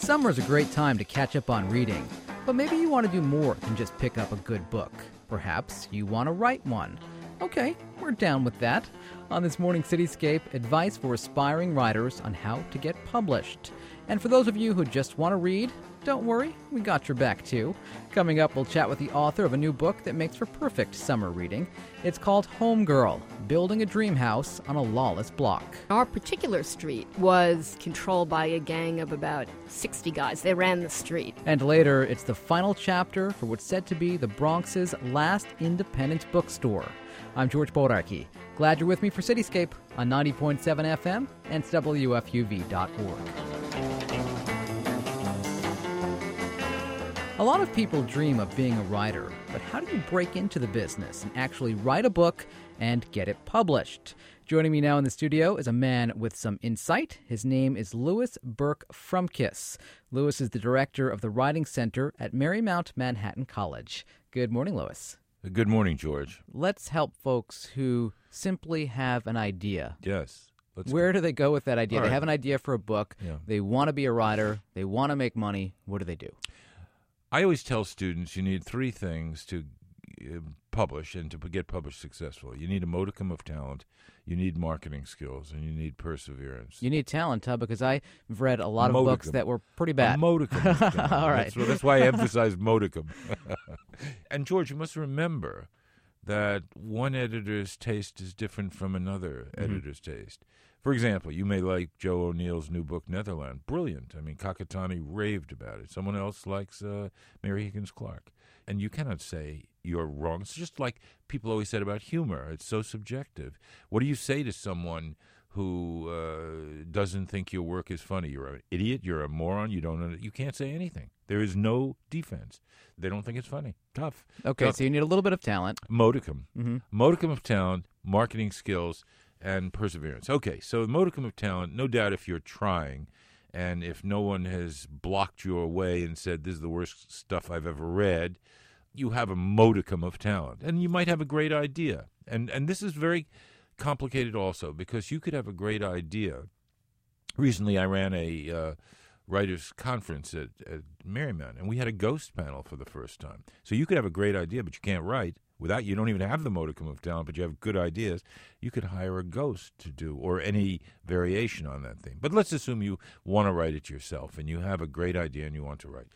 Summer's a great time to catch up on reading, but maybe you want to do more than just pick up a good book. Perhaps you want to write one. Okay, we're down with that. On this morning Cityscape, advice for aspiring writers on how to get published. And for those of you who just want to read, don't worry, we got your back too. Coming up, we'll chat with the author of a new book that makes for perfect summer reading. It's called Homegirl Building a Dream House on a Lawless Block. Our particular street was controlled by a gang of about 60 guys. They ran the street. And later, it's the final chapter for what's said to be the Bronx's last independent bookstore. I'm George Bodarky. Glad you're with me for Cityscape on 90.7 FM and WFUV.org. A lot of people dream of being a writer, but how do you break into the business and actually write a book and get it published? Joining me now in the studio is a man with some insight. His name is Lewis Burke Frumkes. Lewis is the director of the Writing Center at Marymount Manhattan College. Good morning, Lewis. Good morning, George. Let's help folks who simply have an idea. Yes. Let's Where do they go with that idea? All They right. have an idea for a book. Yeah. They want to be a writer. They want to make money. What do they do? I always tell students you need three things to uh, publish and to get published successfully. You need a modicum of talent, you need marketing skills, and you need perseverance. You need talent, huh? Because I've read a lot of books that were pretty bad. A modicum. All right. That's, that's why I emphasize modicum. and George, you must remember that one editor's taste is different from another Mm-hmm. editor's taste. For example, you may like Joe O'Neill's new book, Netherland. Brilliant. I mean, Kakutani raved about it. Someone else likes uh, Mary Higgins Clark. And you cannot say you're wrong. It's just like people always said about humor. It's so subjective. What do you say to someone who uh, doesn't think your work is funny? You're an idiot. You're a moron. You don't. Know, you can't say anything. There is no defense. They don't think it's funny. Tough. Okay, Tough. so you need a little bit of talent. modicum. hmm Modicum of talent, marketing skills, and perseverance. Okay, so modicum of talent, no doubt if you're trying and if no one has blocked your way and said this is the worst stuff I've ever read, you have a modicum of talent. And you might have a great idea. And and this is very complicated also because you could have a great idea. Recently I ran a uh, writers conference at, at and we had a ghost panel for the first time. So you could have a great idea, but you can't write without. You don't even have the modicum of talent, but you have good ideas. You could hire a ghost to do, or any variation on that theme. But let's assume you want to write it yourself, and you have a great idea and you want to write.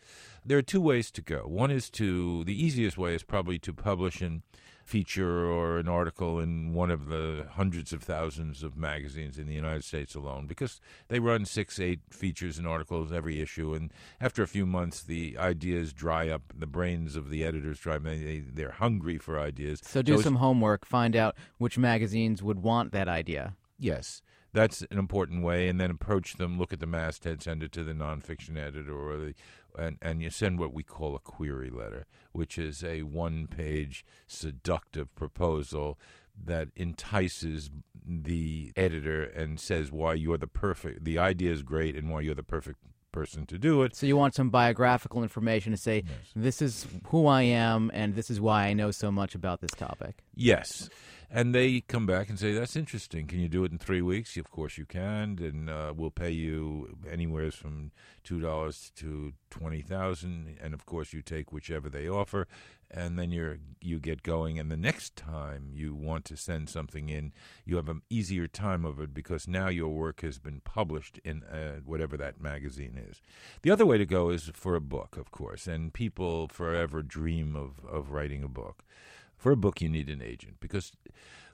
There are two ways to go. One is to the easiest way is probably to publish in feature or an article in one of the hundreds of thousands of magazines in the United States alone because they run six, eight features and articles every issue. And after a few months, the ideas dry up, the brains of the editors dry up, they, they, they're hungry for ideas. So do it's- some homework. Find out which magazines would want that idea. Yes, that's an important way, and then approach them. Look at the masthead, send it to the nonfiction editor, or the, and and you send what we call a query letter, which is a one-page seductive proposal that entices the editor and says why you're the perfect. The idea is great, and why you're the perfect person to do it. So you want some biographical information to say, this is who I am and this is why I know so much about this topic. Yes. And they come back and say, that's interesting. Can you do it in three weeks? Of course you can. And uh, we'll pay you anywhere from $2 to 20000 And of course you take whichever they offer. And then you're, you get going. And the next time you want to send something in, you have an easier time of it because now your work has been published in uh, whatever that magazine is. The other way to go is for a book, of course. And people forever dream of, of writing a book. For a book, you need an agent because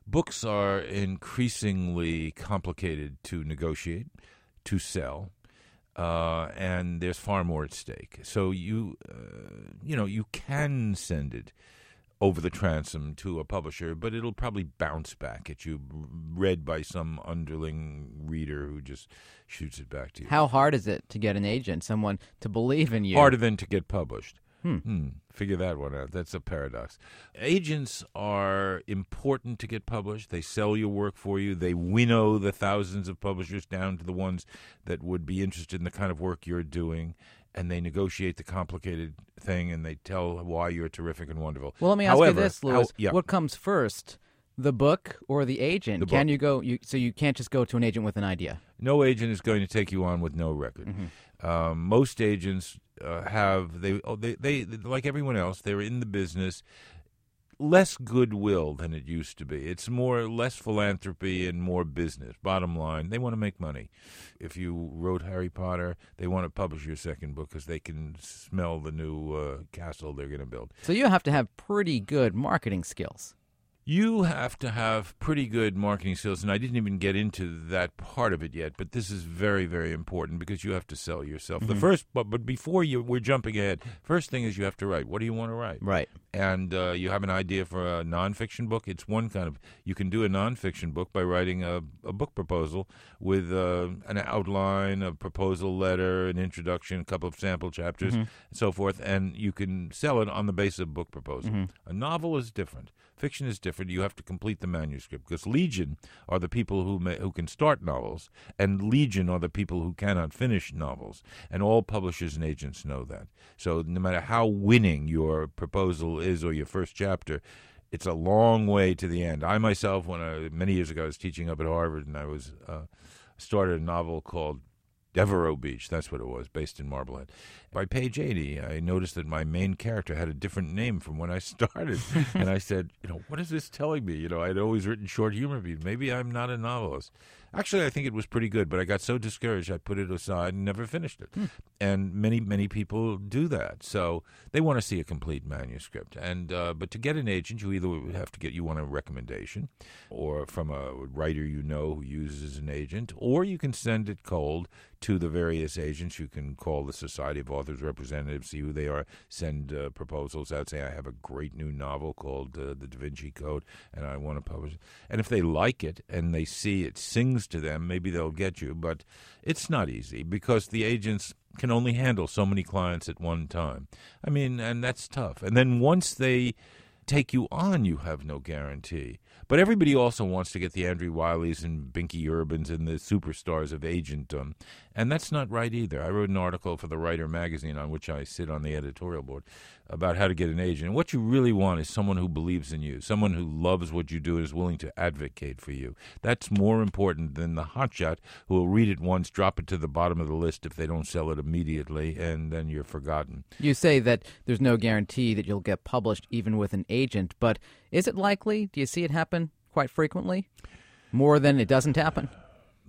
books are increasingly complicated to negotiate, to sell, uh, and there's far more at stake. So you, uh, you know, you can send it over the transom to a publisher, but it'll probably bounce back at you, read by some underling reader who just shoots it back to you. How hard is it to get an agent, someone to believe in you? Harder than to get published. Hmm. Figure that one out. That's a paradox. Agents are important to get published. They sell your work for you. They winnow the thousands of publishers down to the ones that would be interested in the kind of work you're doing. And they negotiate the complicated thing and they tell why you're terrific and wonderful. Well, let me ask However, you this, how- Lewis. yeah. What comes first, The book or the agent? The Can you go? You, so you can't just go to an agent with an idea. No agent is going to take you on with no record. Mm-hmm. Um, most agents uh, have they, oh, they they like everyone else. They're in the business. Less goodwill than it used to be. It's more less philanthropy and more business. Bottom line, they want to make money. If you wrote Harry Potter, they want to publish your second book because they can smell the new uh, castle they're going to build. So you have to have pretty good marketing skills. You have to have pretty good marketing skills, and I didn't even get into that part of it yet. But this is very, very important because you have to sell yourself. The first, but but before you, we're jumping ahead. First thing is you have to write. What do you want to write? Right. And uh, you have an idea for a nonfiction book. It's one kind of. You can do a nonfiction book by writing a, a book proposal with uh, an outline, a proposal letter, an introduction, a couple of sample chapters, and so forth. And you can sell it on the basis of book proposal. A novel is different. Fiction is different. You have to complete the manuscript because Legion are the people who may, who can start novels, and Legion are the people who cannot finish novels. And all publishers and agents know that. So no matter how winning your proposal is or your first chapter, it's a long way to the end. I myself, when I, many years ago, I was teaching up at Harvard, and I was uh, started a novel called Devereux Beach, that's what it was, based in Marblehead. By page 80, I noticed that my main character had a different name from when I started. and I said, you know, what is this telling me? You know, I'd always written short humor. Maybe I'm not a novelist. Actually, I think it was pretty good, but I got so discouraged I put it aside and never finished it. And many, many people do that. So they want to see a complete manuscript. And uh, but to get an agent, you either have to get you want a recommendation, or from a writer you know who uses an agent, or you can send it cold to the various agents. You can call the Society of Authors representatives, see who they are, send uh, proposals out, say I have a great new novel called uh, The Da Vinci Code, and I want to publish it. And if they like it and they see it sings to them, maybe they'll get you. But it's not easy because the agents can only handle so many clients at one time. I mean, and that's tough. And then once they take you on, you have no guarantee. But everybody also wants to get the Andrew Wylies and Binky Urbans and the superstars of agentdom. Um, And that's not right either. I wrote an article for the Writer magazine on which I sit on the editorial board about how to get an agent. And what you really want is someone who believes in you, someone who loves what you do and is willing to advocate for you. That's more important than the hotshot who will read it once, drop it to the bottom of the list if they don't sell it immediately, and then you're forgotten. You say that there's no guarantee that you'll get published even with an agent, but is it likely? Do you see it happen quite frequently? More than it doesn't happen?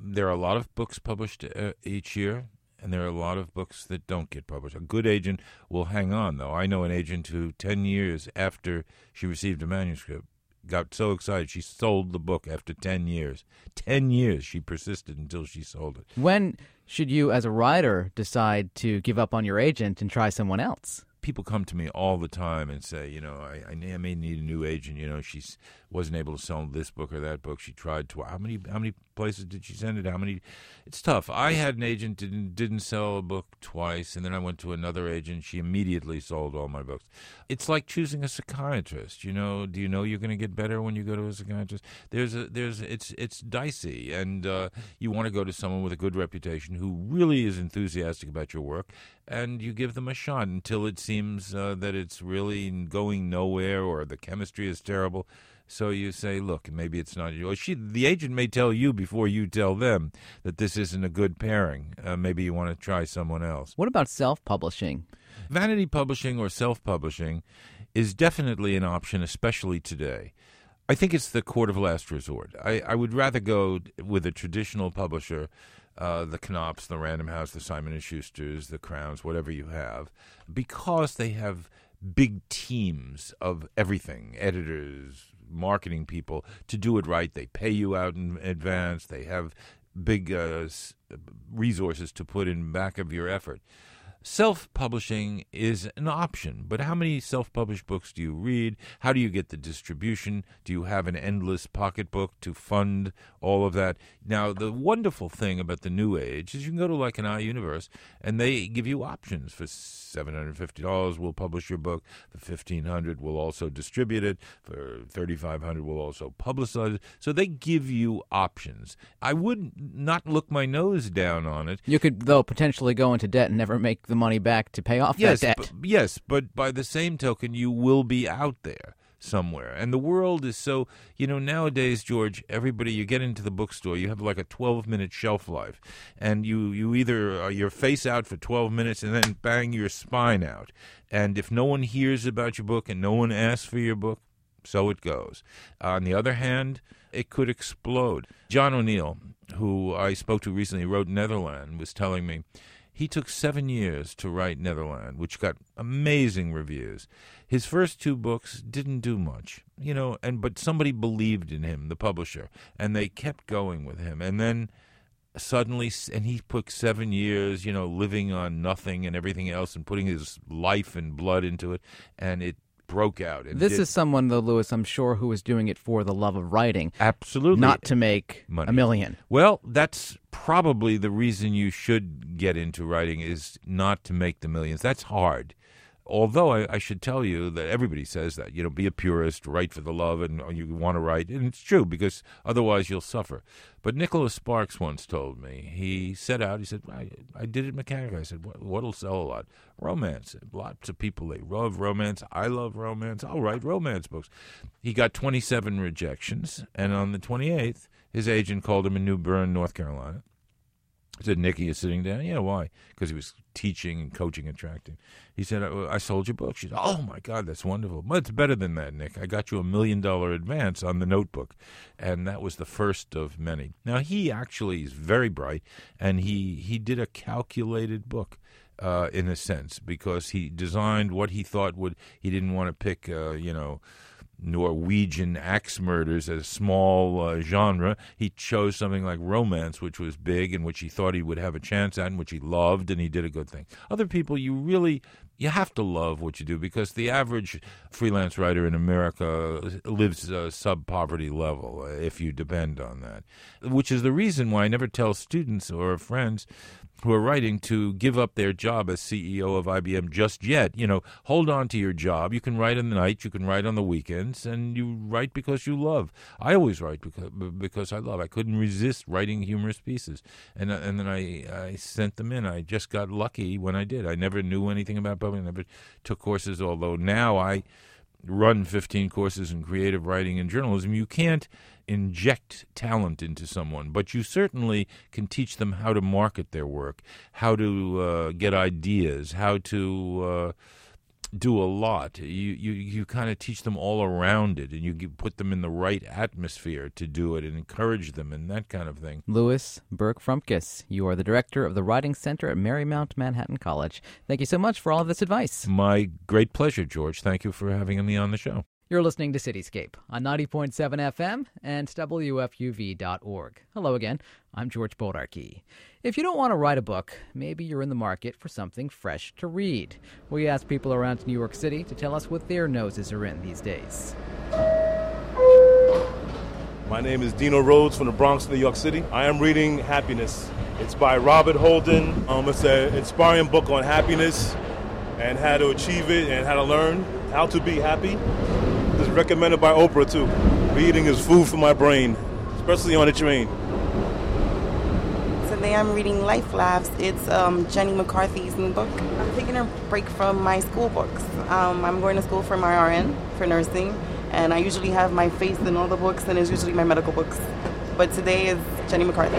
There are a lot of books published uh, each year, and there are a lot of books that don't get published. A good agent will hang on, though. I know an agent who, 10 years after she received a manuscript, got so excited she sold the book after 10 years. 10 years she persisted until she sold it. When should you, as a writer, decide to give up on your agent and try someone else? People come to me all the time and say, you know, I, I may- need a new agent. You know, she wasn't able to sell this book or that book. She tried to. How many how many places did she send it? How many? It's tough. I had an agent didn't didn't sell a book twice, and then I went to another agent. She immediately sold all my books. It's like choosing a psychiatrist. You know, do you know you're going to get better when you go to a psychiatrist? There's a there's it's it's dicey, and uh, you want to go to someone with a good reputation who really is enthusiastic about your work, and you give them a shot until it seems uh, that it's really going nowhere or the chemistry is terrible. So you say, look, maybe it's not you. Or She, the agent may tell you before you tell them that this isn't a good pairing. Uh, maybe you want to try someone else. What about self publishing? Vanity publishing or self publishing is definitely an option, especially today. I think it's the court of last resort. I, I would rather go with a traditional publisher, uh, the Knopfs, the Random House, the Simon and Schuster's, the Crowns, whatever you have, because they have big teams of everything, editors, marketing people, to do it right. They pay you out in advance. They have big uh, resources to put in back of your effort. Self publishing is an option, but how many self published books do you read? How do you get the distribution? Do you have an endless pocketbook to fund all of that? Now, the wonderful thing about the new age is you can go to like an iUniverse and they give you options for $750 we'll publish your book for 1500 we'll also distribute it for 3500 we'll also publicize it so they give you options i would not look my nose down on it You could, though, potentially go into debt and never make the money back to pay off yes, that debt. but, yes, but by the same token, you will be out there. somewhere. And the world is so, you know, nowadays, George, everybody, you get into the bookstore, you have like a 12 minute shelf life. And you, you either uh, are your face out for 12 minutes and then bang your spine out. And if no one hears about your book and no one asks for your book, so it goes. Uh, on the other hand, it could explode. John O'Neill, who I spoke to recently, wrote Netherland, was telling me he took seven years to write Netherland, which got amazing reviews. His first two books didn't do much, you know, and but somebody believed in him, the publisher, and they kept going with him. And then suddenly, and he put seven years, you know, living on nothing and everything else, and putting his life and blood into it, and it broke out. this did, is someone, though, Lewis, I'm sure, who is doing it for the love of writing. Absolutely. Not to make Money. a million. Well, that's probably the reason you should get into writing is not to make the millions. That's hard. Although I, I, should tell you that everybody says that, you know, be a purist, write for the love, and you want to write. And it's true because otherwise you'll suffer. But Nicholas Sparks once told me, he set out, he said, I, I did it mechanically. I said, what, what'll sell a lot? Romance. Lots of people, they love romance. I love romance. I'll write romance books. He got 27 rejections. And on the 28th, his agent called him in New Bern, North Carolina said, Nikki is sitting down. Yeah, why? Because he was teaching and coaching and tracking. He said, I, I sold your book. She said, Oh my God, that's wonderful. But it's better than that, Nick. I got you a million dollar advance on the notebook. And that was the first of many. Now, he actually is very bright, and he, he did a calculated book. Uh, in a sense, because he designed what he thought would. He didn't want to pick, uh, you know, Norwegian axe murders as a small uh, genre. He chose something like romance, which was big and which he thought he would have a chance at and which he loved, and he did a good thing. Other people, you really you have to love what you do because the average freelance writer in America lives sub poverty level if you depend on that, which is the reason why I never tell students or friends who are writing to give up their job as CEO of IBM just yet. You know, hold on to your job. You can write in the night, you can write on the weekends, and you write because you love. I always write because because I love. I couldn't resist writing humorous pieces, and uh, and then I I sent them in. I just got lucky when I did. I never knew anything about publishing. Never took courses. Although now I run 15 courses in creative writing and journalism. You can't inject talent into someone, but you certainly can teach them how to market their work, how to uh, get ideas, how to. Uh, do a lot. You you, you kind of teach them all around it, and you put them in the right atmosphere to do it, and encourage them, and that kind of thing. Lewis Burke Frumkes, you are the director of the Writing Center at Marymount Manhattan College. Thank you so much for all of this advice. My great pleasure, George. Thank you for having me on the show. You're listening to Cityscape on 90.7 FM and WFUV.org. Hello again. I'm George Bodarky. If you don't want to write a book, maybe you're in the market for something fresh to read. We ask people around New York City to tell us what their noses are in these days. My name is Dino Rhodes from the Bronx, New York City. I am reading Happiness. It's by Robert Holden. Um, it's an inspiring book on happiness and how to achieve it and how to learn how to be happy. It's recommended by Oprah too. Reading is food for my brain, especially on the train. Today I'm reading Life Laughs. It's um, Jenny McCarthy's new book. I'm taking a break from my school books. Um, I'm going to school for my RN for nursing, and I usually have my face in all the books, and it's usually my medical books. But today is Jenny McCarthy.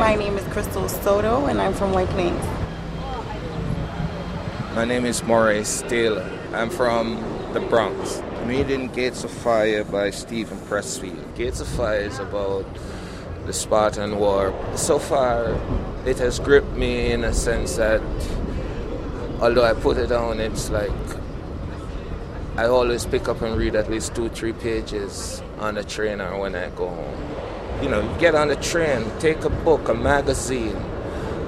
My name is Crystal Soto, and I'm from White Plains. My name is Maurice Steele. I'm from the Bronx. Made in Gates of Fire by Steven Pressfield. Gates of Fire is about the Spartan War. So far, it has gripped me in a sense that although I put it down, it's like I always pick up and read at least two, three pages on the train or when I go home. You know, you get on the train, take a book, a magazine,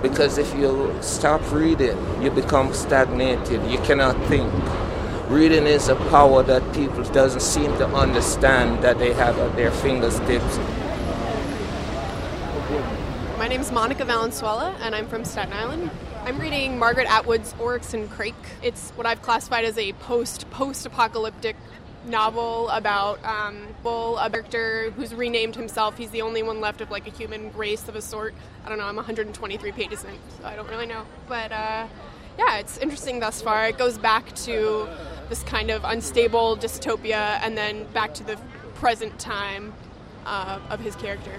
because if you stop reading, you become stagnated. You cannot think. Reading is a power that people doesn't seem to understand that they have at their fingertips. My name is Monica Valenzuela, and I'm from Staten Island. I'm reading Margaret Atwood's Oryx and Crake. It's what I've classified as a post post apocalyptic novel about um, a character who's renamed himself. He's the only one left of like a human race of a sort. I don't know. I'm 123 pages in, so I don't really know. But uh, yeah, it's interesting thus far. It goes back to this kind of unstable dystopia, and then back to the present time uh, of his character.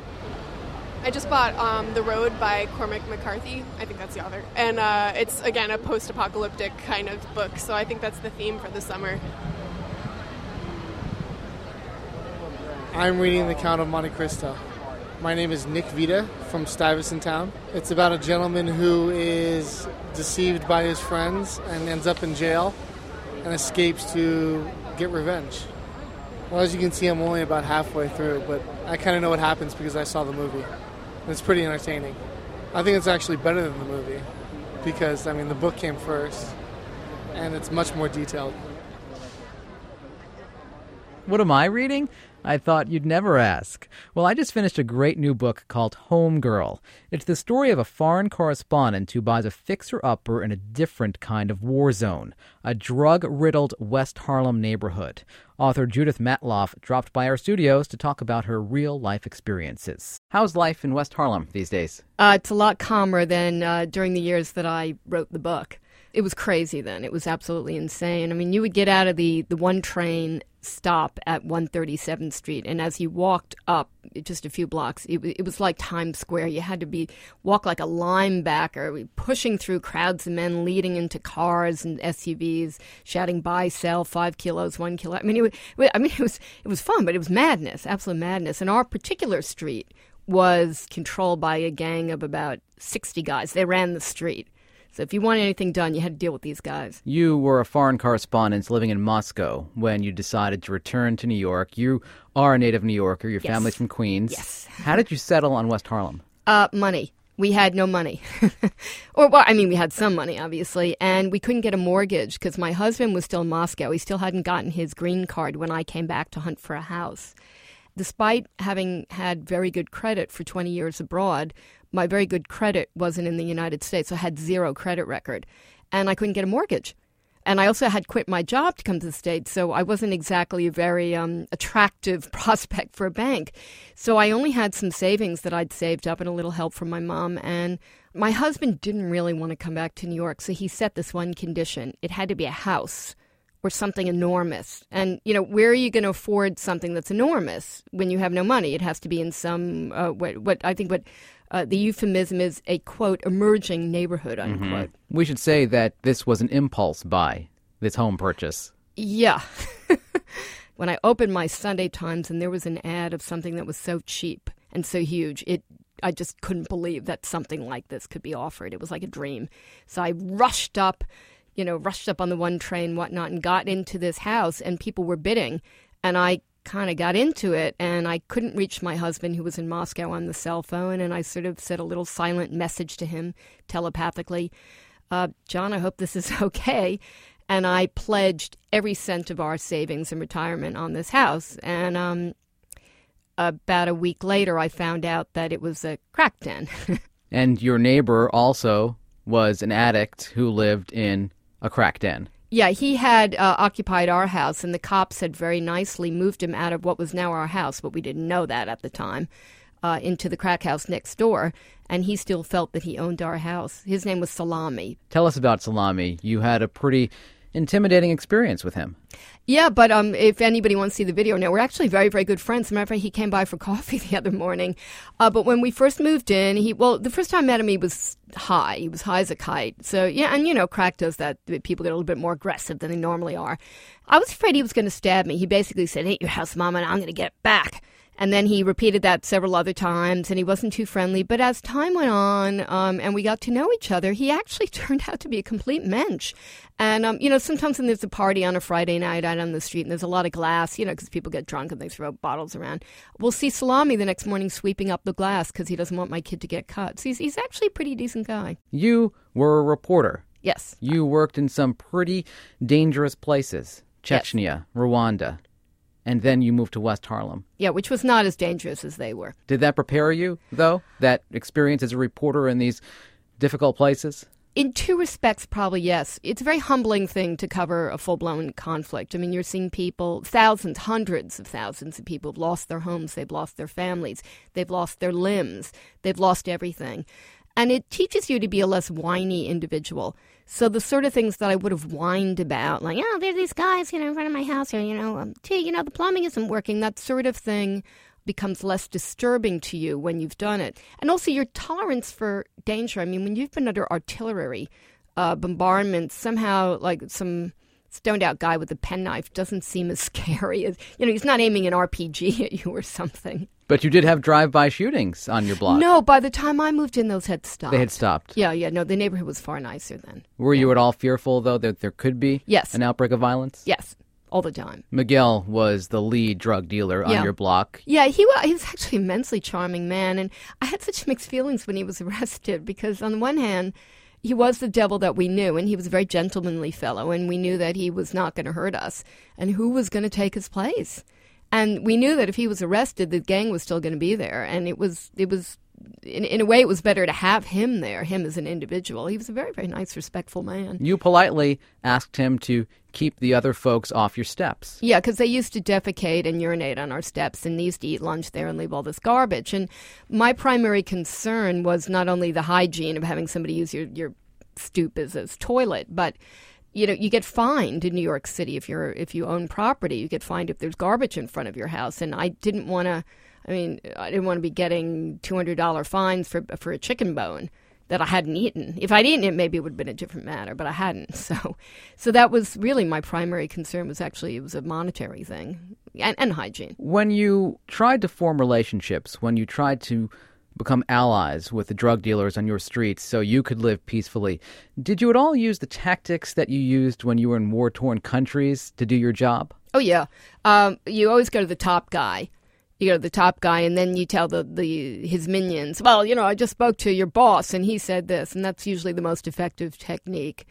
I just bought um, The Road by Cormac McCarthy. I think that's the author. And uh, it's, again, a post apocalyptic kind of book, so I think that's the theme for the summer. I'm reading The Count of Monte Cristo. My name is Nick Vita from Stuyvesant Town. It's about a gentleman who is deceived by his friends and ends up in jail and escapes to get revenge. Well, as you can see, I'm only about halfway through, but I kind of know what happens because I saw the movie. It's pretty entertaining. I think it's actually better than the movie because, I mean, the book came first and it's much more detailed. What am I reading? I thought you'd never ask. Well, I just finished a great new book called Home Girl. It's the story of a foreign correspondent who buys a fixer upper in a different kind of war zone, a drug riddled West Harlem neighborhood. Author Judith Matloff dropped by our studios to talk about her real life experiences. How's life in West Harlem these days? Uh, it's a lot calmer than uh, during the years that I wrote the book. It was crazy then. It was absolutely insane. I mean, you would get out of the, the one train stop at 137th Street, and as you walked up just a few blocks, it, it was like Times Square. You had to be walk like a linebacker, pushing through crowds of men leading into cars and SUVs, shouting "Buy, sell, five kilos, one kilo." I mean, it, I mean, it was it was fun, but it was madness, absolute madness. And our particular street was controlled by a gang of about 60 guys. They ran the street. So if you wanted anything done, you had to deal with these guys. You were a foreign correspondent living in Moscow when you decided to return to New York. You are a native New Yorker. Your Yes. family's from Queens. Yes. How did you settle on West Harlem? Uh, money. We had no money. or, well, I mean, we had some money, obviously, and we couldn't get a mortgage because my husband was still in Moscow. He still hadn't gotten his green card when I came back to hunt for a house. Despite having had very good credit for 20 years abroad, my very good credit wasn't in the United States. So I had zero credit record, and I couldn't get a mortgage. And I also had quit my job to come to the States, so I wasn't exactly a very um, attractive prospect for a bank. So I only had some savings that I'd saved up and a little help from my mom. And my husband didn't really want to come back to New York, so he set this one condition it had to be a house or something enormous. And, you know, where are you going to afford something that's enormous when you have no money? It has to be in some, uh, what, what I think what uh, the euphemism is a quote, emerging neighborhood, unquote. We should say that this was an impulse buy, this home purchase. Yeah. when I opened my Sunday Times and there was an ad of something that was so cheap and so huge, it I just couldn't believe that something like this could be offered. It was like a dream. So I rushed up, you know, rushed up on the one train, whatnot, and got into this house, and people were bidding, and I kind of got into it, and I couldn't reach my husband who was in Moscow on the cell phone, and I sort of said a little silent message to him telepathically, uh, John, I hope this is okay. And I pledged every cent of our savings and retirement on this house. And um, about a week later, I found out that it was a crack den. And your neighbor also was an addict who lived in a crack den. yeah, he had uh, occupied our house, and the cops had very nicely moved him out of what was now our house, but we didn't know that at the time, uh, into the crack house next door. And he still felt that he owned our house. His name was Salami. Tell us about Salami. You had a pretty intimidating experience with him. Yeah, but um, if anybody wants to see the video now, we're actually very, very good friends. As a matter of fact, he came by for coffee the other morning. Uh, but when we first moved in, he well, the first time I met him, he was high. He was high as a kite. So yeah, and you know, crack does that. People get a little bit more aggressive than they normally are. I was afraid he was going to stab me. He basically said, "Hey, your house, mama, and I'm going to get back." And then he repeated that several other times, and he wasn't too friendly. But as time went on, um, and we got to know each other, he actually turned out to be a complete mensch. And um, you know, sometimes when there's a party on a Friday night out on the street, and there's a lot of glass, you know, because people get drunk and they throw bottles around, we'll see Salami the next morning sweeping up the glass because he doesn't want my kid to get cut. So he's, he's actually a pretty decent guy. You were a reporter. Yes. You worked in some pretty dangerous places Chechnya, Rwanda, and then you moved to West Harlem. Yeah, which was not as dangerous as they were. Did that prepare you, though, that experience as a reporter in these difficult places? In two respects, probably yes. It's a very humbling thing to cover a full blown conflict. I mean, you're seeing people, thousands, hundreds of thousands of people have lost their homes, they've lost their families, they've lost their limbs, they've lost everything. and it teaches you to be a less whiny individual. So the sort of things that I would have whined about, like, oh, there are these guys, you know, in front of my house, or you know, um, gee, you know, the plumbing isn't working. That sort of thing becomes less disturbing to you when you've done it, and also your tolerance for danger. I mean, when you've been under artillery uh, bombardment, somehow like some stoned out guy with a penknife doesn't seem as scary as you know. He's not aiming an RPG at you or something. But you did have drive-by shootings on your block. No, by the time I moved in, those had stopped. They had stopped. Yeah, yeah. No, the neighborhood was far nicer then. Were you at all fearful, though, that there could be Yes. an outbreak of violence? Yes, all the time. Miguel was the lead drug dealer on your block. Yeah, he was, he was actually an immensely charming man, and I had such mixed feelings when he was arrested because on the one hand, he was the devil that we knew, and he was a very gentlemanly fellow, and we knew that he was not going to hurt us, and who was going to take his place? And we knew that if he was arrested, the gang was still going to be there, and it was it was. In, in a way, it was better to have him there, him as an individual. He was a very, very nice, respectful man. You politely asked him to keep the other folks off your steps. Yeah, because they used to defecate and urinate on our steps, and they used to eat lunch there and leave all this garbage. And my primary concern was not only the hygiene of having somebody use your your stoop as a toilet, but you know you get fined in New York City if you're if you own property. You get fined if there's garbage in front of your house, and I didn't want to. I mean, I didn't want to be getting two hundred dollar fines for for a chicken bone that I hadn't eaten. If I'd eaten it, maybe it would have been a different matter, but I hadn't. So, so that was really my primary concern. Was actually it was a monetary thing and, and hygiene. When you tried to form relationships, when you tried to become allies with the drug dealers on your streets so you could live peacefully, did you at all use the tactics that you used when you were in war torn countries to do your job? Oh yeah, um, you always go to the top guy. You go to the top guy, and then you tell the, the his minions. Well, you know, I just spoke to your boss, and he said this, and that's usually the most effective technique.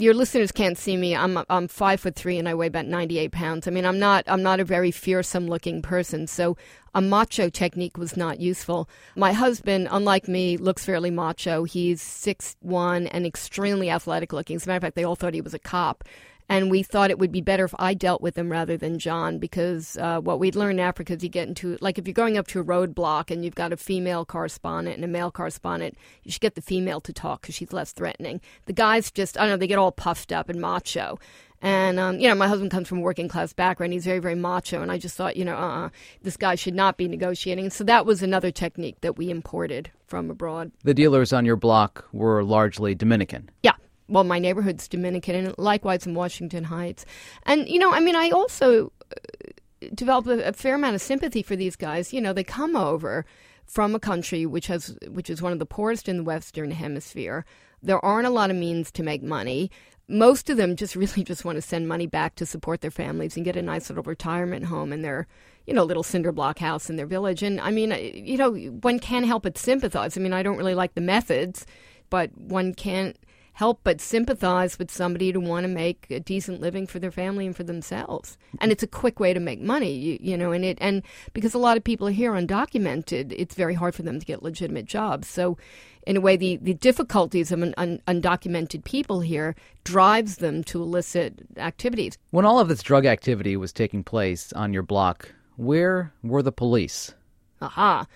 Your listeners can't see me. I'm I'm five foot three, and I weigh about ninety eight pounds. I mean, I'm not I'm not a very fearsome looking person, so a macho technique was not useful. My husband, unlike me, looks fairly macho. He's six one and extremely athletic looking. As a matter of fact, they all thought he was a cop and we thought it would be better if I dealt with him rather than John because uh, what we'd learned in Africa is you get into like if you're going up to a roadblock and you've got a female correspondent and a male correspondent, you should get the female to talk because she's less threatening. The guys just I don't know they get all puffed up and macho. And um, you know, my husband comes from a working class background. He's very, very macho, and I just thought, you know, uh, this guy should not be negotiating. So that was another technique that we imported from abroad. The dealers on your block were largely Dominican. Yeah. Well, my neighborhood's Dominican, and likewise in Washington Heights. And, you know, I mean, I also uh, develop a, a fair amount of sympathy for these guys. You know, they come over from a country which has which is one of the poorest in the Western Hemisphere. There aren't a lot of means to make money. Most of them just really just want to send money back to support their families and get a nice little retirement home in their, you know, little cinder block house in their village. And I mean, uh, you know, one can't help but sympathize. I mean, I don't really like the methods, but one can't help but sympathize with somebody to want to make a decent living for their family and for themselves. And it's a quick way to make money, you, you know, and it and because a lot of people are here undocumented, it's very hard for them to get legitimate jobs. So in a way, the, the difficulties of an un, undocumented people here drives them to illicit activities. When all of this drug activity was taking place on your block, where were the police? Aha.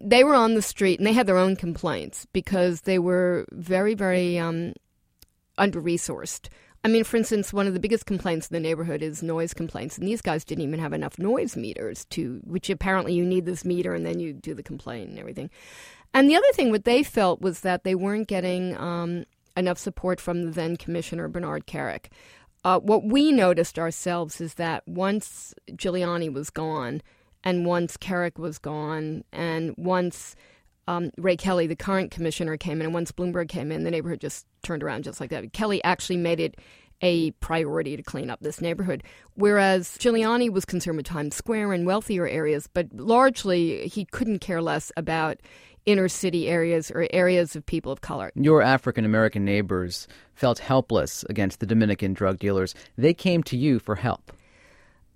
They were on the street and they had their own complaints because they were very, very um, under resourced. I mean, for instance, one of the biggest complaints in the neighborhood is noise complaints, and these guys didn't even have enough noise meters to, which apparently you need this meter and then you do the complaint and everything. And the other thing, what they felt was that they weren't getting um, enough support from the then Commissioner Bernard Kerik. Uh, what we noticed ourselves is that once Giuliani was gone, and once Kerik was gone, and once um, Ray Kelly, the current commissioner, came in, and once Bloomberg came in, the neighborhood just turned around just like that. Kelly actually made it a priority to clean up this neighborhood, whereas Giuliani was concerned with Times Square and wealthier areas, but largely he couldn't care less about inner city areas or areas of people of color. Your African American neighbors felt helpless against the Dominican drug dealers. They came to you for help.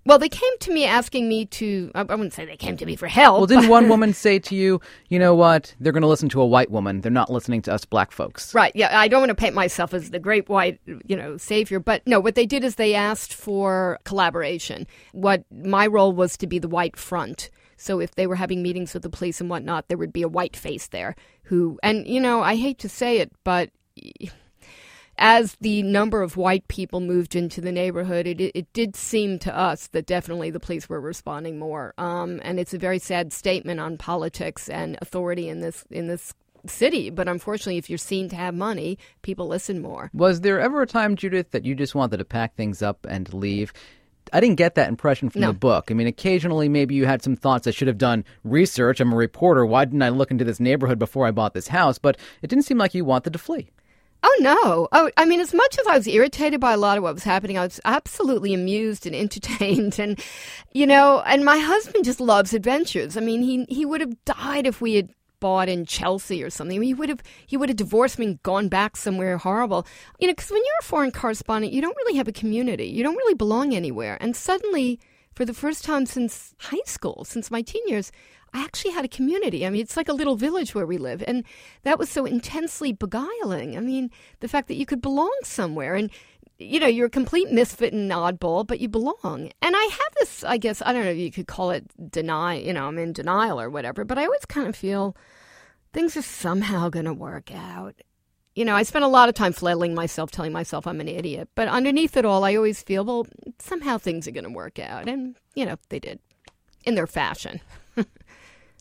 Well, they came to me asking me to. I wouldn't say they came to me for help. Well, didn't one woman say to you, you know what? They're going to listen to a white woman. They're not listening to us black folks. Right. Yeah. I don't want to paint myself as the great white, you know, savior. But no, what they did is they asked for collaboration. What my role was to be the white front. So if they were having meetings with the police and whatnot, there would be a white face there who, and you know, I hate to say it, but as the number of white people moved into the neighborhood, it, it did seem to us that definitely the police were responding more. Um, and it's a very sad statement on politics and authority in this in this city. But unfortunately, if you're seen to have money, people listen more. Was there ever a time, Judith, that you just wanted to pack things up and leave? I didn't get that impression from No. the book. I mean, occasionally maybe you had some thoughts I should have done research. I'm a reporter. Why didn't I look into this neighborhood before I bought this house? But it didn't seem like you wanted to flee. Oh no! Oh, I mean, as much as I was irritated by a lot of what was happening, I was absolutely amused and entertained, and you know, and my husband just loves adventures. I mean, he he would have died if we had bought in Chelsea or something. I mean, he would have he would have divorced me and gone back somewhere horrible. You know, because when you're a foreign correspondent, you don't really have a community. You don't really belong anywhere, and suddenly. For the first time since high school, since my teen years, I actually had a community. I mean, it's like a little village where we live. And that was so intensely beguiling. I mean, the fact that you could belong somewhere and, you know, you're a complete misfit and oddball, but you belong. And I have this, I guess, I don't know if you could call it deny, you know, I'm in denial or whatever, but I always kind of feel things are somehow going to work out. You know, I spend a lot of time flailing myself, telling myself I'm an idiot. But underneath it all, I always feel, well, somehow things are going to work out. And, you know, they did in their fashion.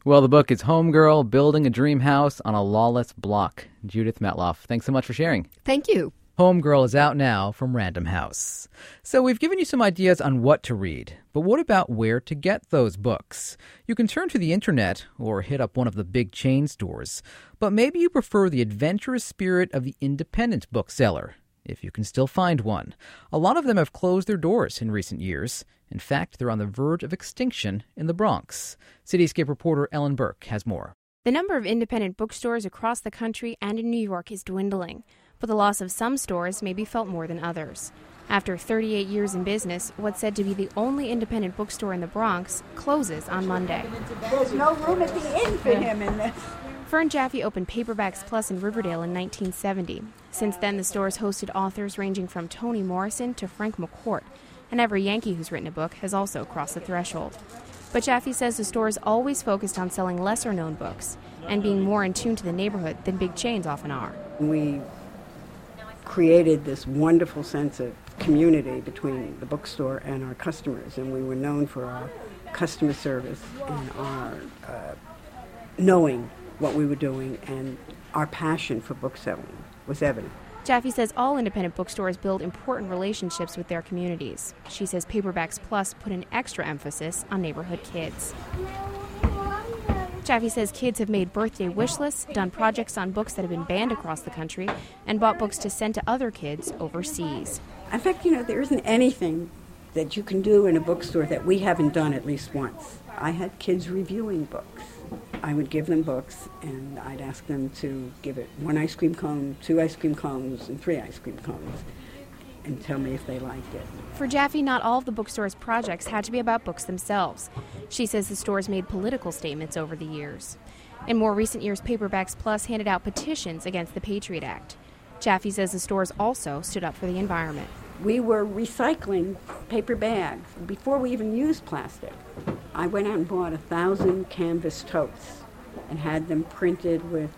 Well, the book is Homegirl Building a Dream House on a Lawless Block. Judith Matloff, thanks so much for sharing. Thank you. Homegirl is out now from Random House. So we've given you some ideas on what to read, but what about where to get those books? You can turn to the internet or hit up one of the big chain stores, but maybe you prefer the adventurous spirit of the independent bookseller, if you can still find one. A lot of them have closed their doors in recent years. In fact, they're on the verge of extinction in the Bronx. Cityscape reporter Ellen Burke has more. The number of independent bookstores across the country and in New York is dwindling, but the loss of some stores may be felt more than others. After 38 years in business, what's said to be the only independent bookstore in the Bronx closes on Monday. There's no room at the inn for him in this. Fern Jaffe opened Paperbacks Plus in Riverdale in 1970. Since then, the store's hosted authors ranging from Toni Morrison to Frank McCourt, and every Yankee who's written a book has also crossed the threshold. But Jaffe says the store is always focused on selling lesser known books and being more in tune to the neighborhood than big chains often are. We created this wonderful sense of community between the bookstore and our customers, and we were known for our customer service and our uh, knowing what we were doing, and our passion for book selling was evident. Jaffe says all independent bookstores build important relationships with their communities. She says Paperbacks Plus put an extra emphasis on neighborhood kids. Jaffe says kids have made birthday wish lists, done projects on books that have been banned across the country, and bought books to send to other kids overseas. In fact, you know, there isn't anything that you can do in a bookstore that we haven't done at least once. I had kids reviewing books. I would give them books and I'd ask them to give it one ice cream cone, two ice cream cones, and three ice cream cones and tell me if they liked it. For Jaffe, not all of the bookstore's projects had to be about books themselves. She says the store's made political statements over the years. In more recent years, Paperbacks Plus handed out petitions against the Patriot Act. Jaffe says the stores also stood up for the environment. We were recycling paper bags before we even used plastic. I went out and bought a thousand canvas totes and had them printed with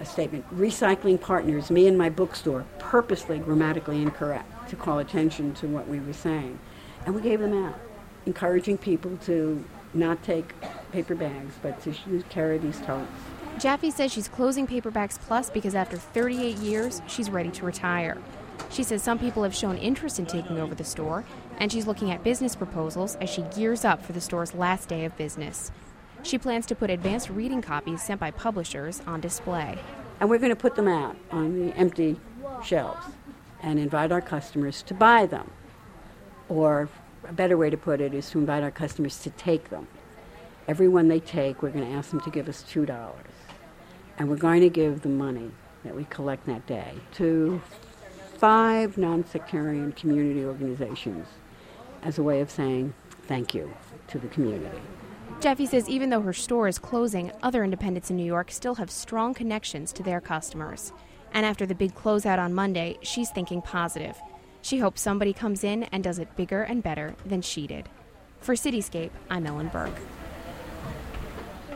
a statement recycling partners, me and my bookstore, purposely grammatically incorrect to call attention to what we were saying. And we gave them out, encouraging people to not take paper bags, but to carry these totes. Jaffe says she's closing Paperbacks Plus because after 38 years, she's ready to retire. She says some people have shown interest in taking over the store, and she's looking at business proposals as she gears up for the store's last day of business. She plans to put advanced reading copies sent by publishers on display. And we're going to put them out on the empty shelves and invite our customers to buy them. Or a better way to put it is to invite our customers to take them. Everyone they take, we're going to ask them to give us $2. And we're going to give the money that we collect that day to five non sectarian community organizations as a way of saying thank you to the community. Jaffe says even though her store is closing, other independents in New York still have strong connections to their customers. And after the big closeout on Monday, she's thinking positive. She hopes somebody comes in and does it bigger and better than she did. For Cityscape, I'm Ellen Burke.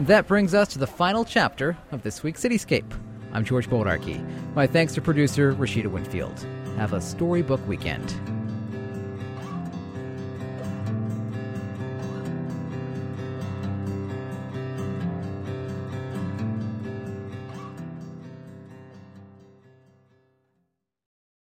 That brings us to the final chapter of this week's Cityscape. I'm George Bodarky. My thanks to producer Rashida Winfield. Have a storybook weekend.